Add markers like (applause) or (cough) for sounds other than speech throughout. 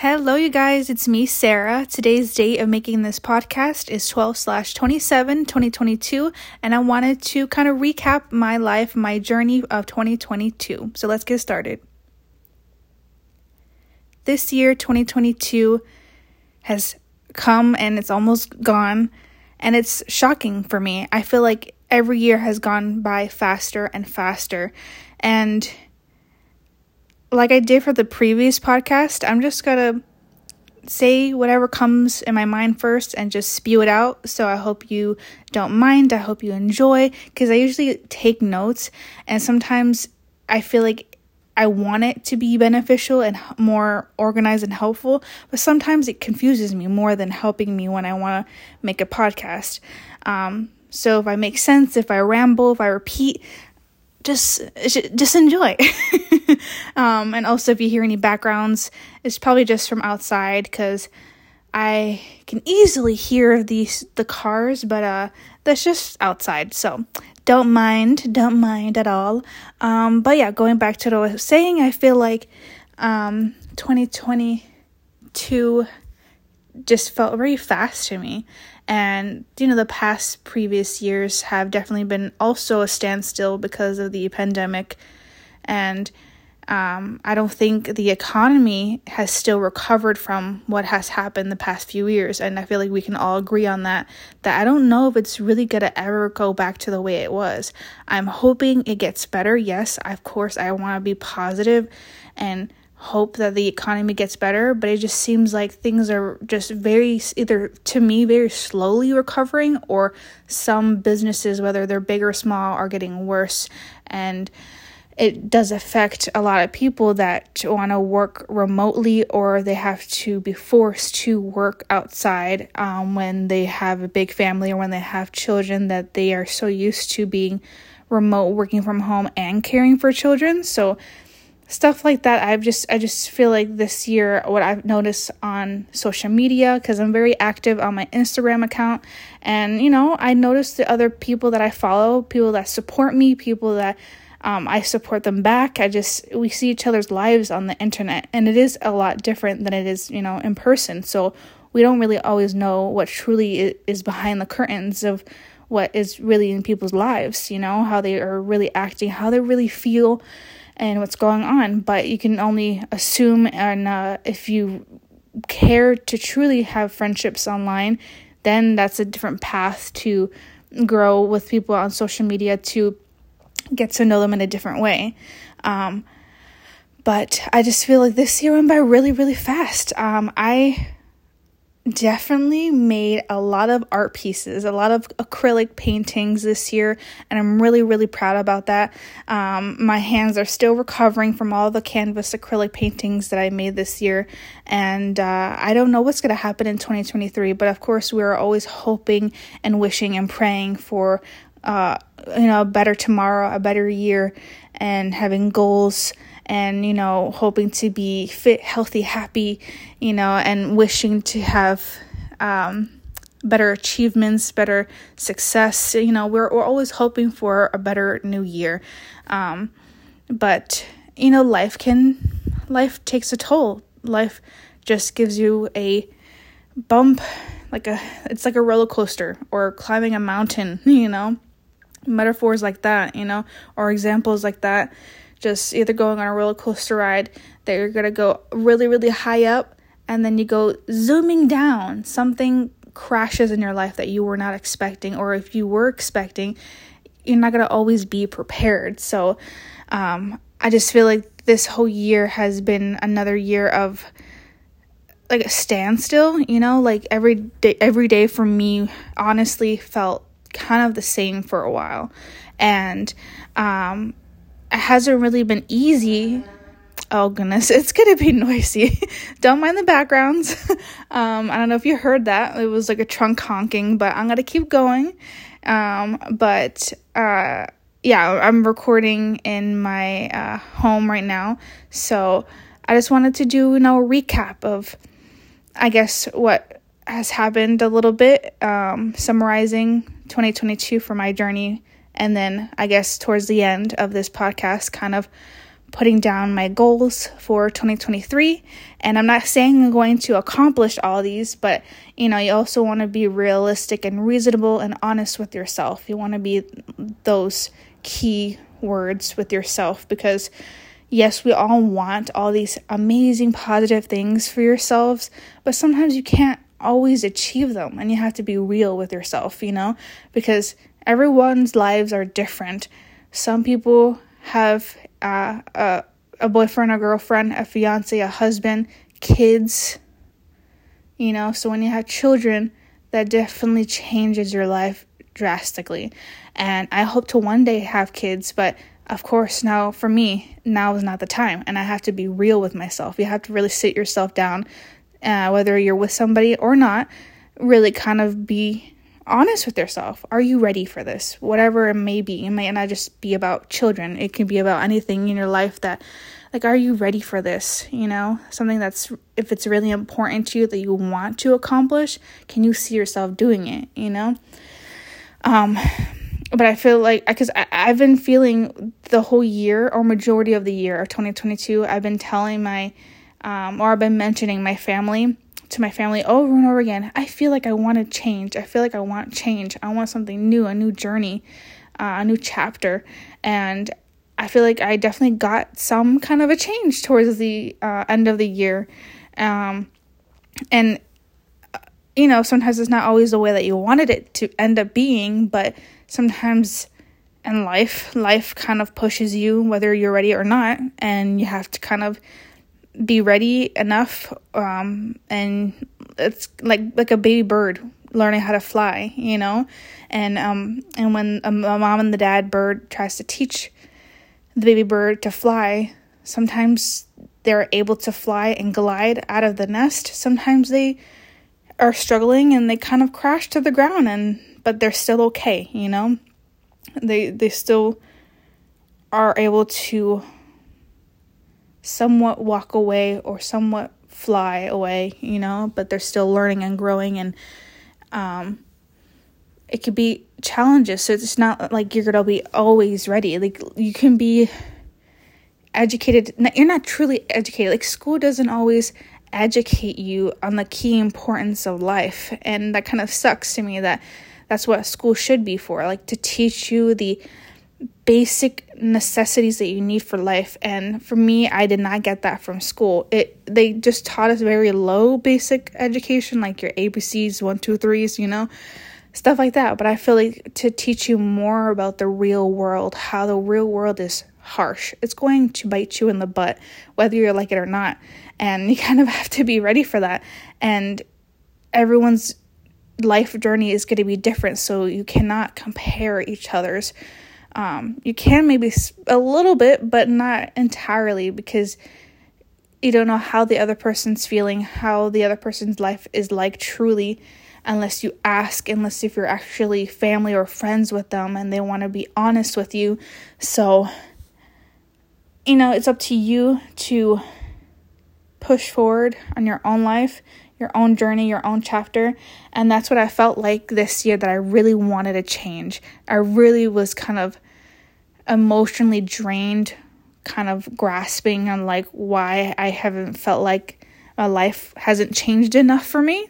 Hello, you guys. It's me, Sarah. Today's date of making this podcast is 12 slash 27, 2022. And I wanted to kind of recap my life, my journey of 2022. So let's get started. This year, 2022, has come and it's almost gone. And it's shocking for me. I feel like every year has gone by faster and faster. And like I did for the previous podcast, I'm just gonna say whatever comes in my mind first and just spew it out. So I hope you don't mind. I hope you enjoy because I usually take notes and sometimes I feel like I want it to be beneficial and more organized and helpful, but sometimes it confuses me more than helping me when I want to make a podcast. Um, so if I make sense, if I ramble, if I repeat, just just enjoy. (laughs) um, and also, if you hear any backgrounds, it's probably just from outside because I can easily hear these the cars, but uh, that's just outside. So don't mind, don't mind at all. Um, but yeah, going back to what I was saying, I feel like um, 2022 just felt very fast to me. And, you know, the past previous years have definitely been also a standstill because of the pandemic. And um, I don't think the economy has still recovered from what has happened the past few years. And I feel like we can all agree on that. That I don't know if it's really going to ever go back to the way it was. I'm hoping it gets better. Yes, of course, I want to be positive and hope that the economy gets better, but it just seems like things are just very, either to me, very slowly recovering, or some businesses, whether they're big or small, are getting worse. And it does affect a lot of people that want to work remotely or they have to be forced to work outside um, when they have a big family or when they have children that they are so used to being remote working from home and caring for children. So stuff like that. I've just i just feel like this year what i've noticed on social media because i'm very active on my instagram account. And you know i notice the other people that i follow people that support me people that um, i support them back. I just we see each other's lives on the internet and it is a lot different than it is you know in person. So we don't really always know what truly is behind the curtains of what is really in people's lives you know how they are really acting how they really feel and what's going on, but you can only assume. And uh, if you care to truly have friendships online, then that's a different path to grow with people on social media to get to know them in a different way. Um, but I just feel like this year went by really, really fast. Um, I definitely made a lot of art pieces, a lot of acrylic paintings this year, and I'm really, really proud about that. Um, my hands are still recovering from all the canvas acrylic paintings that I made this year, and uh, I don't know what's going to happen in 2023, but of course, we're always hoping and wishing and praying for. Uh, you know, a better tomorrow, a better year, and having goals and you know hoping to be fit healthy happy you know and wishing to have um, better achievements better success. You know we're, we're always hoping for a better new year. Um, but you know life can life takes a toll. Life just gives you a bump like a it's like a roller coaster or climbing a mountain (laughs) you know. Metaphors like that you know or examples like that just either going on a roller coaster ride that you're going to go really, really high up and then you go zooming down. Something crashes in your life that you were not expecting, or if you were expecting, you're not going to always be prepared. So, um, I just feel like this whole year has been another year of like a standstill, you know, like every day every day for me honestly felt kind of the same for a while. And um hasn't really been easy. Oh goodness, (laughs) it's gonna be noisy. (laughs) don't mind the backgrounds. (laughs) um, I don't know if you heard that. It was like a trunk honking, but I'm gonna keep going. Um, but uh, yeah, I'm recording in my uh, home right now, so I just wanted to do you know a recap of, I guess what has happened a little bit, um, summarizing 2022 for my journey and then I guess towards the end of this podcast, kind of putting down my goals for 2023. And I'm not saying I'm going to accomplish all these, but you know, you also want to be realistic and reasonable and honest with yourself. You want to be those key words with yourself because yes, we all want all these amazing positive things for yourselves, but sometimes you can't always achieve them and you have to be real with yourself, you know, because everyone's lives are different. Some people have uh, a, a boyfriend, a girlfriend, a fiance, a husband, kids, you know, so when you have children, that definitely changes your life drastically. And I hope to one day have kids, but of course, now for me, now is not the time. And I have to be real with myself. You have to really sit yourself down, uh, whether you're with somebody or not, really kind of be honest with yourself. Are you ready for this? Whatever it may be. It may not just be about children, it can be about anything in your life that, like, are you ready for this? You know, something that's, if it's really important to you that you want to accomplish, can you see yourself doing it? You know? Um, but I feel like because I've been feeling the whole year or majority of the year of 2022, I've been telling my, um, or I've been mentioning my family to my family over and over again. I feel like I want to change. I feel like I want change. I want something new, a new journey, uh, a new chapter. And I feel like I definitely got some kind of a change towards the uh, end of the year. Um, and, uh, you know, sometimes it's not always the way that you wanted it to end up being, but sometimes in life, life kind of pushes you whether you're ready or not. And you have to kind of be ready enough um, and it's like like a baby bird learning how to fly you know? And um and when a, mom and the dad bird tries to teach the baby bird to fly sometimes they're able to fly and glide out of the nest. Sometimes they are struggling and they kind of crash to the ground and but they're still okay you know? They they still are able to somewhat walk away or somewhat fly away, you know, but they're still learning and growing and um it could be challenges. So it's not like you're going to be always ready. Like you can be educated you're not truly educated. Like school doesn't always educate you on the key importance of life and that kind of sucks to me that that's what school should be for like to teach you the basic necessities that you need for life and for me I did not get that from school. It they just taught us very low basic education like your ABCs, one, two, threes, you know, stuff like that. But I feel like to teach you more about the real world, how the real world is harsh. It's going to bite you in the butt, whether you like it or not. And (laughs) you kind of have to be ready for that. And everyone's life journey is going to be different, so you cannot compare each other's um, you can maybe a little bit, but not entirely because you don't know how the other person's feeling, how the other person's life is like truly, unless you ask, unless if you're actually family or friends with them and they want to be honest with you. So, you know, it's up to you to push forward on your own life, your own journey, your own chapter. And that's what I felt like this year that I really wanted to change. I really was kind of emotionally drained, kind of grasping on like why I haven't felt like my life hasn't changed enough for me.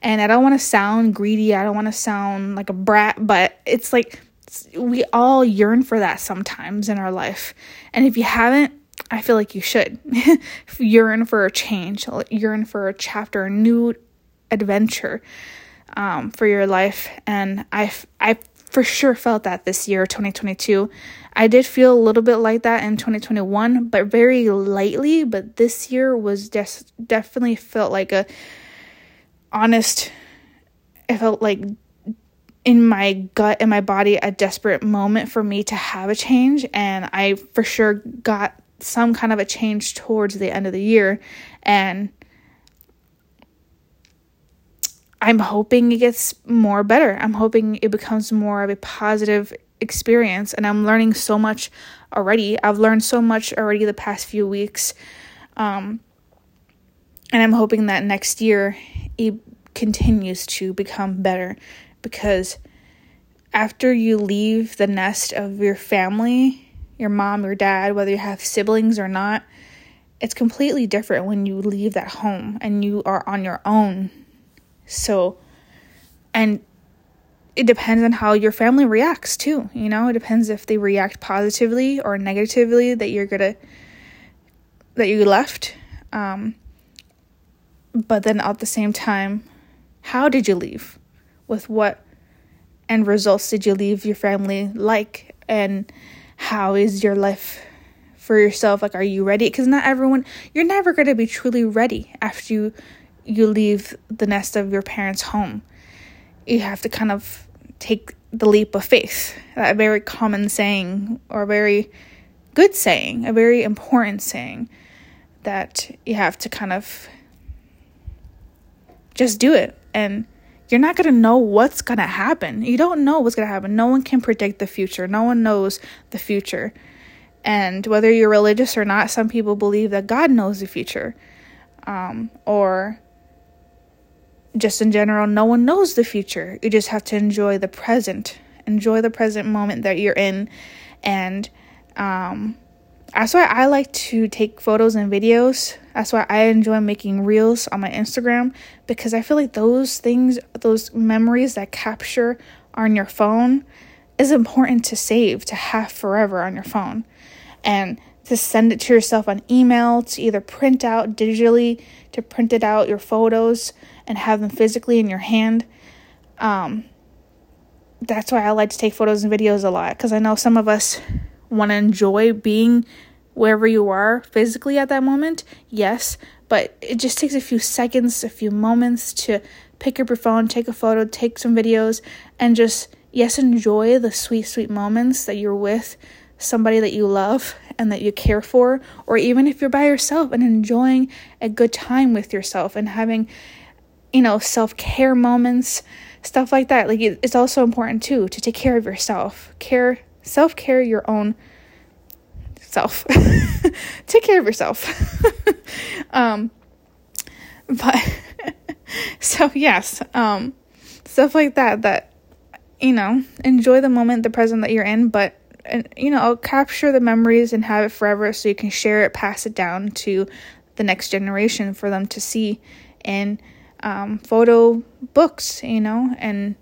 And I don't want to sound greedy, I don't want to sound like a brat, but it's like we all yearn for that sometimes in our life. And if you haven't, I feel like you should (laughs) yearn for a change, yearn for a chapter, a new adventure um, for your life. And I, I for sure felt that this year, 2022. I did feel a little bit like that in 2021, but very lightly. But this year was just definitely felt like a honest, i felt like in my gut and my body a desperate moment for me to have a change. And I for sure got some kind of a change towards the end of the year. And I'm hoping it gets more better. I'm hoping it becomes more of a positive experience and I'm learning so much already. I've learned so much already the past few weeks. Um, and I'm hoping that next year it continues to become better because after you leave the nest of your family, your mom, your dad, whether you have siblings or not. It's completely different when you leave that home and you are on your own. So, and it depends on how your family reacts too. You know, it depends if they react positively or negatively that you're gonna that you left. Um, but then at the same time, how did you leave? With what end results did you leave your family like? And how is your life for yourself? Like, are you ready? Because not everyone, you're never going to be truly ready after you you leave the nest of your parents' home. You have to kind of take the leap of faith. That a very common saying, or very good saying, a very important saying that you have to kind of just do it. And you're not going to know what's going to happen. You don't know what's going to happen. No one can predict the future, no one knows the future. And whether you're religious or not, some people believe that God knows the future. Um, or just in general, no one knows the future. You just have to enjoy the present, enjoy the present moment that you're in. And um, that's why I like to take photos and videos. That's why I enjoy making reels on my Instagram because I feel like those things, those memories that capture on your phone is important to save, to have forever on your phone. And to send it to yourself on email, to either print out digitally, to print it out your photos and have them physically in your hand. Um, that's why I like to take photos and videos a lot because I know some of us want to enjoy being wherever you are physically at that moment, yes, but it just takes a few seconds, a few moments to pick up your phone, take a photo, take some videos, and just, yes, enjoy the sweet, sweet moments that you're with somebody that you love and that you care for, or even if you're by yourself and enjoying a good time with yourself and having, you know, self care moments, stuff like that. Like, it's also important too to take care of yourself, care, self care your own self. (laughs) take care of yourself. (laughs) um, but (laughs) so yes, um, stuff like that. That you know, enjoy the moment, the present that you're in, but and you know, I'll capture the memories and have it forever so you can share it, pass it down to the next generation for them to see in um, photo books, you know, and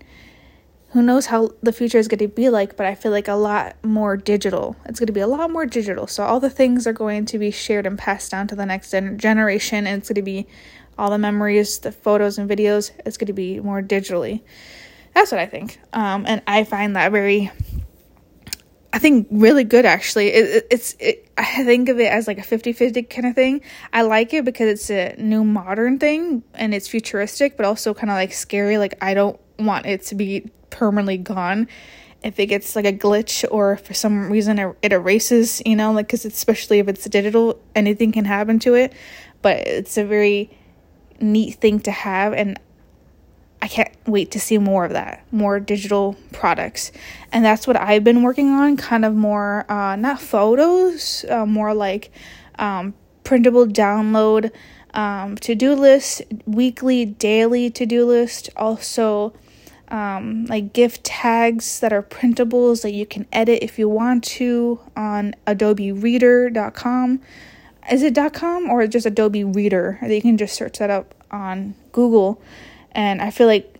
who knows how the future is going to be like, but I feel like a lot more digital. It's going to be a lot more digital. So all the things are going to be shared and passed down to the next gen- generation, and it's going to be all the memories, the photos and videos. It's going to be more digitally. That's what I think, um, and I find that very I think really good actually. It, it, it's it, I think of it as like a 50-50 kind of thing. I like it because it's a new modern thing and it's futuristic but also kind of like scary like I don't want it to be permanently gone if it gets like a glitch or for some reason it, erases, you know, like cuz especially if it's digital anything can happen to it, but it's a very neat thing to have and I can't wait to see more of that, more digital products. And that's what I've been working on, kind of more, uh, not photos, uh, more like um, printable download um, to do list, weekly, daily to do list, also um, like gift tags that are printables that you can edit if you want to on adobereader.com. Is it .com or just Adobe Reader? You can just search that up on Google and I feel like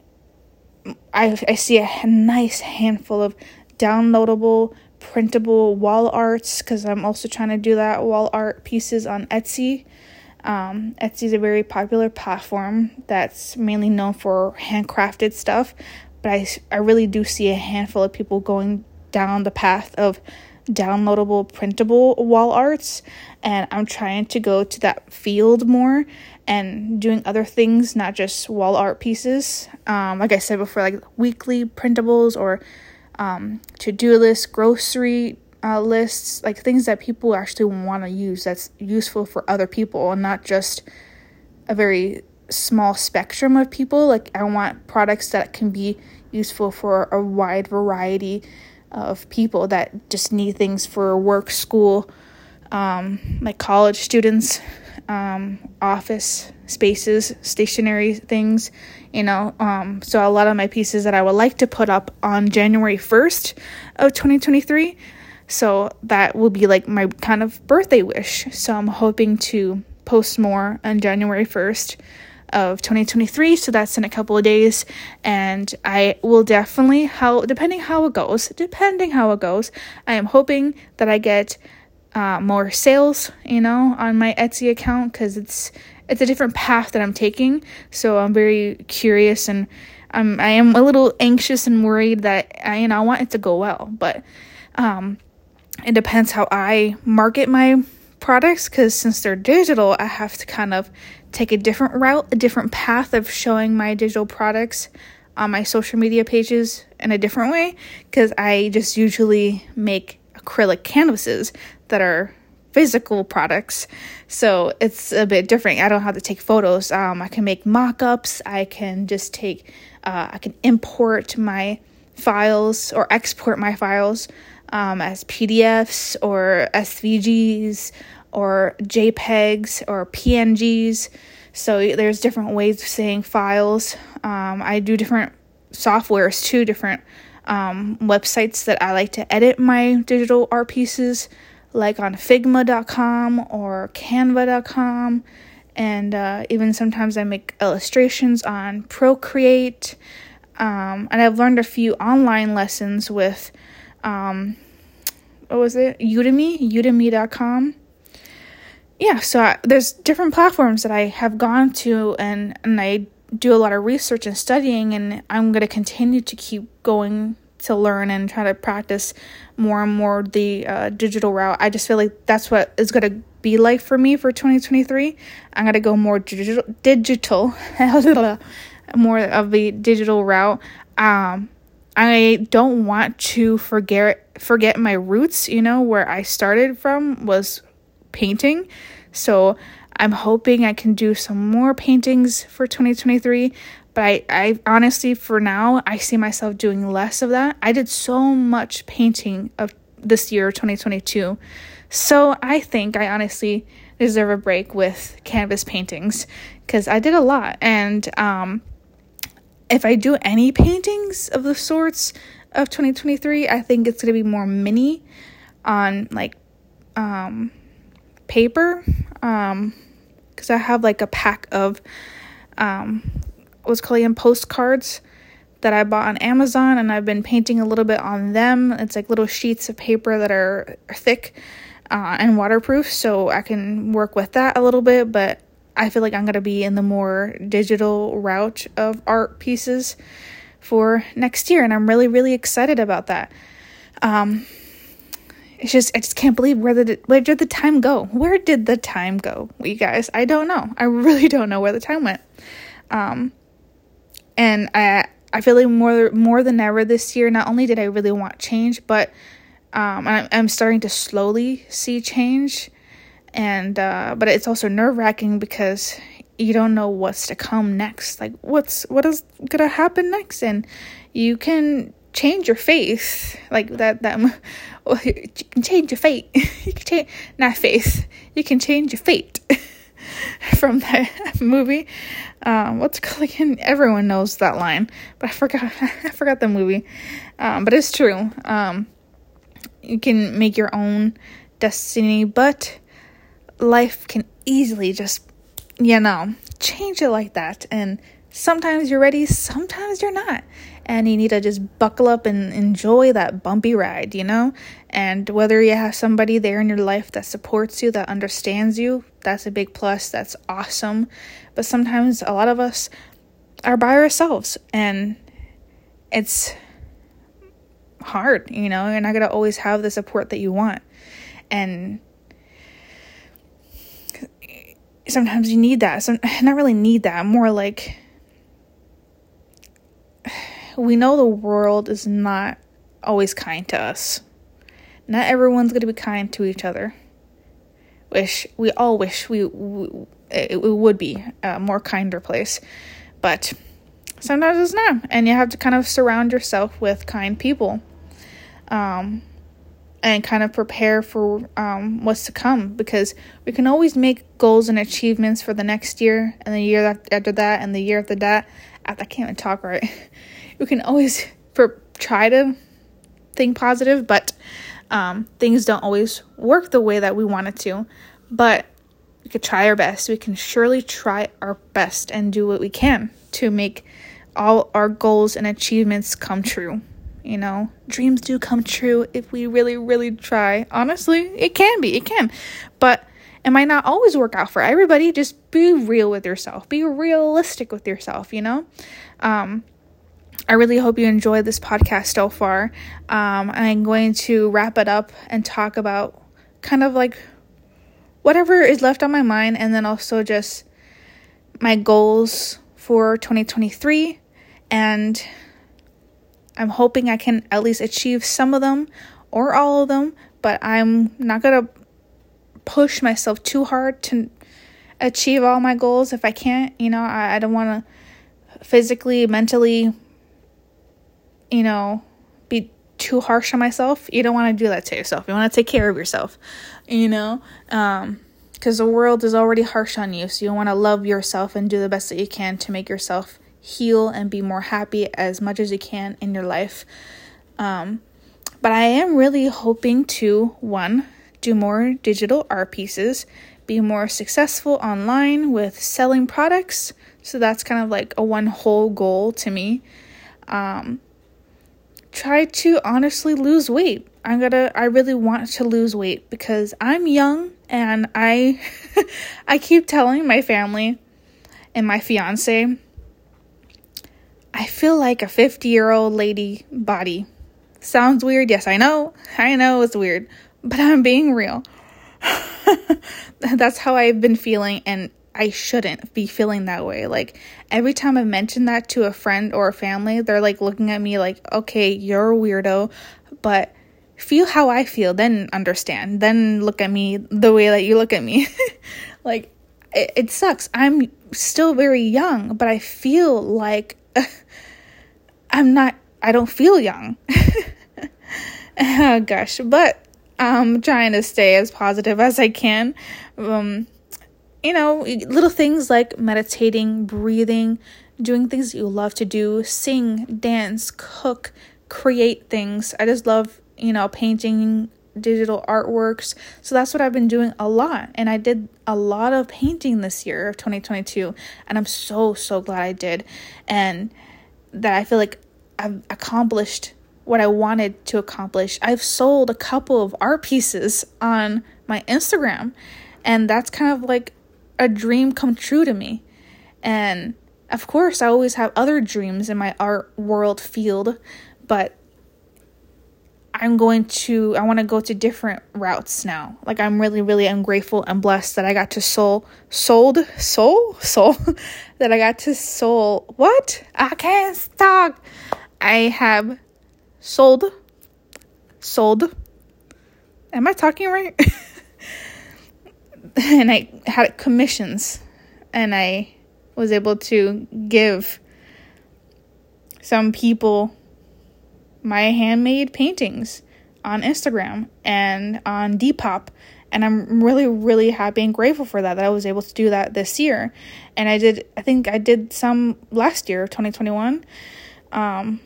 I I see a nice handful of downloadable printable wall arts because I'm also trying to do that wall art pieces on Etsy. Um, Etsy is a very popular platform that's mainly known for handcrafted stuff, but I, I really do see a handful of people going down the path of downloadable printable wall arts and I'm trying to go to that field more and doing other things, not just wall art pieces. Um, like I said before, like weekly printables or um, to do lists, grocery uh, lists, like things that people actually want to use that's useful for other people and not just a very small spectrum of people. Like, I want products that can be useful for a wide variety of people that just need things for work, school, um, like college students, um, office spaces, stationary things, you know. Um, so a lot of my pieces that I would like to put up on January 1st of 2023, So that will be like my kind of birthday wish. So I'm hoping to post more on January 1st of 2023 so that's in a couple of days. And i will definitely how depending how it goes depending how it goes i am hoping that i get uh, more sales you know on my etsy account because it's it's a different path that i'm taking. So i'm very curious and um, i am a little anxious and worried that I, you know i want it to go well. But um, it depends how i market my products because since they're digital, I have to kind of take a different route, a different path of showing my digital products on my social media pages in a different way because I just usually make acrylic canvases that are physical products. So it's a bit different. I don't have to take photos. Um, I can make mock ups. I can just take, uh, I can import my files or export my files um, as PDFs or SVGs or JPEGs or PNGs. So there's different ways of saying files. Um, I do different softwares too, different um, websites that I like to edit my digital art pieces, like on Figma.com or Canva.com. And uh, even sometimes I make illustrations on Procreate. Um, and I've learned a few online lessons with, um, what was it? Udemy, udemy.com yeah, so I, there's different platforms that I have gone to and and I do a lot of research and studying and I'm going to continue to keep going to learn and try to practice more and more the uh, digital route. I just feel like that's what is going to be like for me for 2023. I'm going to go more digital digital (laughs) more of the digital route. Um I don't want to forget forget my roots, you know, where I started from was painting. So I'm hoping I can do some more paintings for 2023. But I, I honestly, for now, I see myself doing less of that. I did so much painting of this year, 2022. So I think I honestly deserve a break with canvas paintings because I did a lot. And um, if I do any paintings of the sorts of 2023, I think it's going to be more mini on like um, paper um because I have like a pack of um what's called postcards that I bought on Amazon and I've been painting a little bit on them. It's like little sheets of paper that are thick uh, and waterproof, so I can work with that a little bit. But I feel like I'm gonna be in the more digital route of art pieces for next year, and I'm really really excited about that. Um, it's just I just can't believe where the where did the time go? Where did the time go, you guys? I don't know. I really (laughs) don't know where the time went. Um, and I I feel like more more than ever this year. Not only did I really want change, but um, I'm, I'm starting to slowly see change, and uh, but it's also nerve wracking because you don't know what's to come next. Like what's what is gonna happen next, and you can change your faith like that that (laughs) (laughs) you can change your fate. You can change not faith you can change your fate from that (laughs) movie. Um what's called again? Everyone knows that line but i forgot i forgot the movie. Um but it's true. Um you can make your own destiny but life can easily just you know change it like that. And sometimes you're ready sometimes you're not and you need to just buckle up and enjoy that bumpy ride, you know? And whether you have somebody there in your life that supports you, that understands you, that's a big plus. That's awesome. But sometimes a lot of us are by ourselves and it's hard, you know? You're not going to always have the support that you want. And sometimes you need that. Some not really need that, more like we know the world is not always kind to us. Not everyone's going to be kind to each other. Wish we all wish we, we it, would be a more kinder place, but sometimes it's not, and you have to kind of surround yourself with kind people, um, and kind of prepare for um what's to come because we can always make goals and achievements for the next year and the year after that and the year after that. I can't even talk right. (laughs) you can always (laughs) for try to think positive, but Um, things don't always work the way that we want it to, but we could try our best. We can surely try our best and do what we can to make all our goals and achievements come true. You know, dreams do come true if we really, really try. Honestly, it can be, it can. But it might not always work out for everybody. Just be real with yourself, be realistic with yourself, you know? Um, I really hope you enjoyed this podcast so far. Um, I'm going to wrap it up and talk about kind of like whatever is left on my mind, and then also just my goals for 2023. And I'm hoping I can at least achieve some of them or all of them, but I'm not going to push myself too hard to achieve all my goals if I can't. You know, I, I don't want to physically, mentally, you know, be too harsh on myself. You don't want to do that to yourself. You want to take care of yourself, you know? Um, because the world is already harsh on you. So you want to love yourself and do the best that you can to make yourself heal and be more happy as much as you can in your life. Um, but I am really hoping to one, do more digital art pieces, be more successful online with selling products. So that's kind of like a one whole goal to me. Um, try to honestly lose weight. I'm gonna I really want to lose weight because I'm young and I (laughs) I keep telling my family and my fiance I feel like a 50-year-old lady body. Sounds weird. Yes, I know. I know it's weird, but I'm being real. (laughs) That's how I've been feeling and I shouldn't be feeling that way. Like every time I mention that to a friend or a family, they're like looking at me like, "Okay, you're a weirdo." But feel how I feel, then understand. Then look at me the way that you look at me. (laughs) like it, it sucks. I'm still very young, but I feel like (laughs) I'm not I don't feel young. oh gosh, but I'm trying to stay as positive as I can. Um you know, little things like meditating, breathing, doing things that you love to do, sing, dance, cook, create things. I just love, you know, painting, digital artworks. So that's what I've been doing a lot. And I did a lot of painting this year of 2022. And I'm so, so glad I did. And that I feel like I've accomplished what I wanted to accomplish. I've sold a couple of art pieces on my Instagram. And that's kind of like a dream come true to me. And of course, I always have other dreams in my art world field, but I'm going to I want to go to different routes now. Like I'm really really am grateful and blessed that I got to soul sold soul soul (laughs) that I got to soul what? I can't talk. I have sold. Sold. Am I talking right? (laughs) and I had commissions and I was able to give some people my handmade paintings on Instagram and on Depop and I'm really really happy and grateful for that that I was able to do that this year. And I did I think I did some last year 2021 um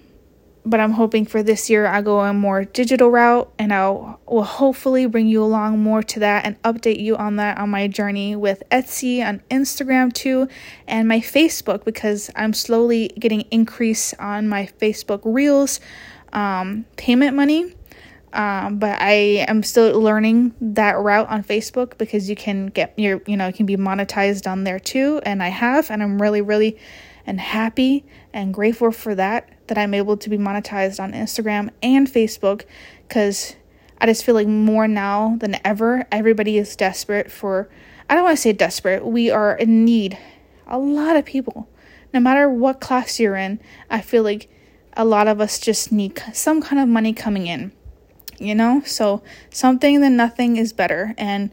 but I'm hoping for this year I go a more digital route and I'll hopefully bring you along more to that and update you on that on my journey with Etsy on Instagram too and my Facebook because I'm slowly getting increase on my Facebook Reels um, payment money. Um, but I am still learning that route on Facebook because you can get your, you know, it can be monetized on there too. And I have, and I'm really, really and happy and grateful for that that I'm able to be monetized on Instagram and Facebook because I just feel like more now than ever, everybody is desperate for, I don't want to say desperate, we are in need. A lot of people, no matter what class you're in, I feel like a lot of us just need some kind of money coming in, you know? So something than nothing is better. And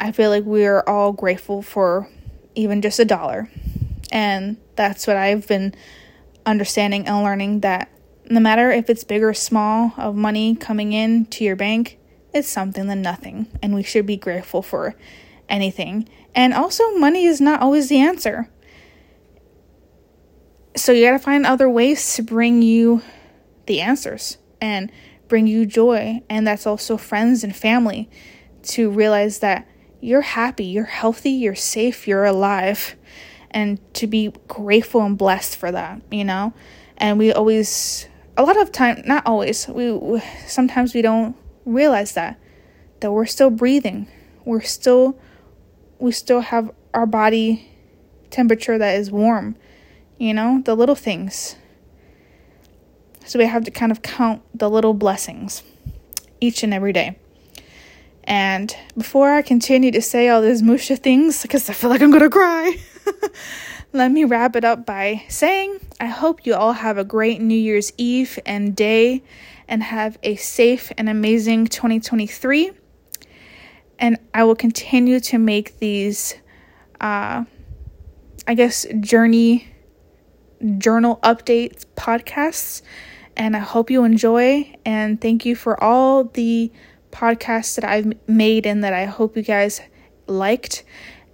I feel like we are all grateful for even just a dollar. And that's what I've been understanding and learning that no matter if it's big or small of money coming in to your bank, it's something than nothing. And we should be grateful for anything. And also, money is not always the answer. So you got to find other ways to bring you the answers and bring you joy. And that's also friends and family to realize that you're happy, you're healthy, you're safe, you're alive. And to be grateful and blessed for that, you know? And we always, a lot of time, not always, we sometimes we don't realize that, that we're still breathing. We're still, we still have our body temperature that is warm, you know, the little things. So we have to kind of count the little blessings each and every day. And before I continue to say all these musha things, because I feel like I'm gonna cry, (laughs) (laughs) let me wrap it up by saying I hope you all have a great New Year's Eve and day and have a safe and amazing 2023. And I will continue to make these, uh, I guess, journey journal updates podcasts and I hope you enjoy. And thank you for all the podcasts that I've made and that I hope you guys liked.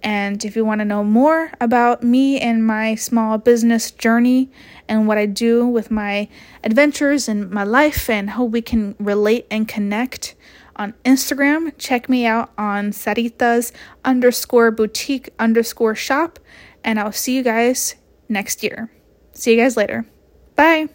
And if you want to know more about me and my small business journey and what I do with my adventures and my life and how we can relate and connect on Instagram, check me out on Saritas underscore boutique underscore shop. And I'll see you guys next year. See you guys later. Bye.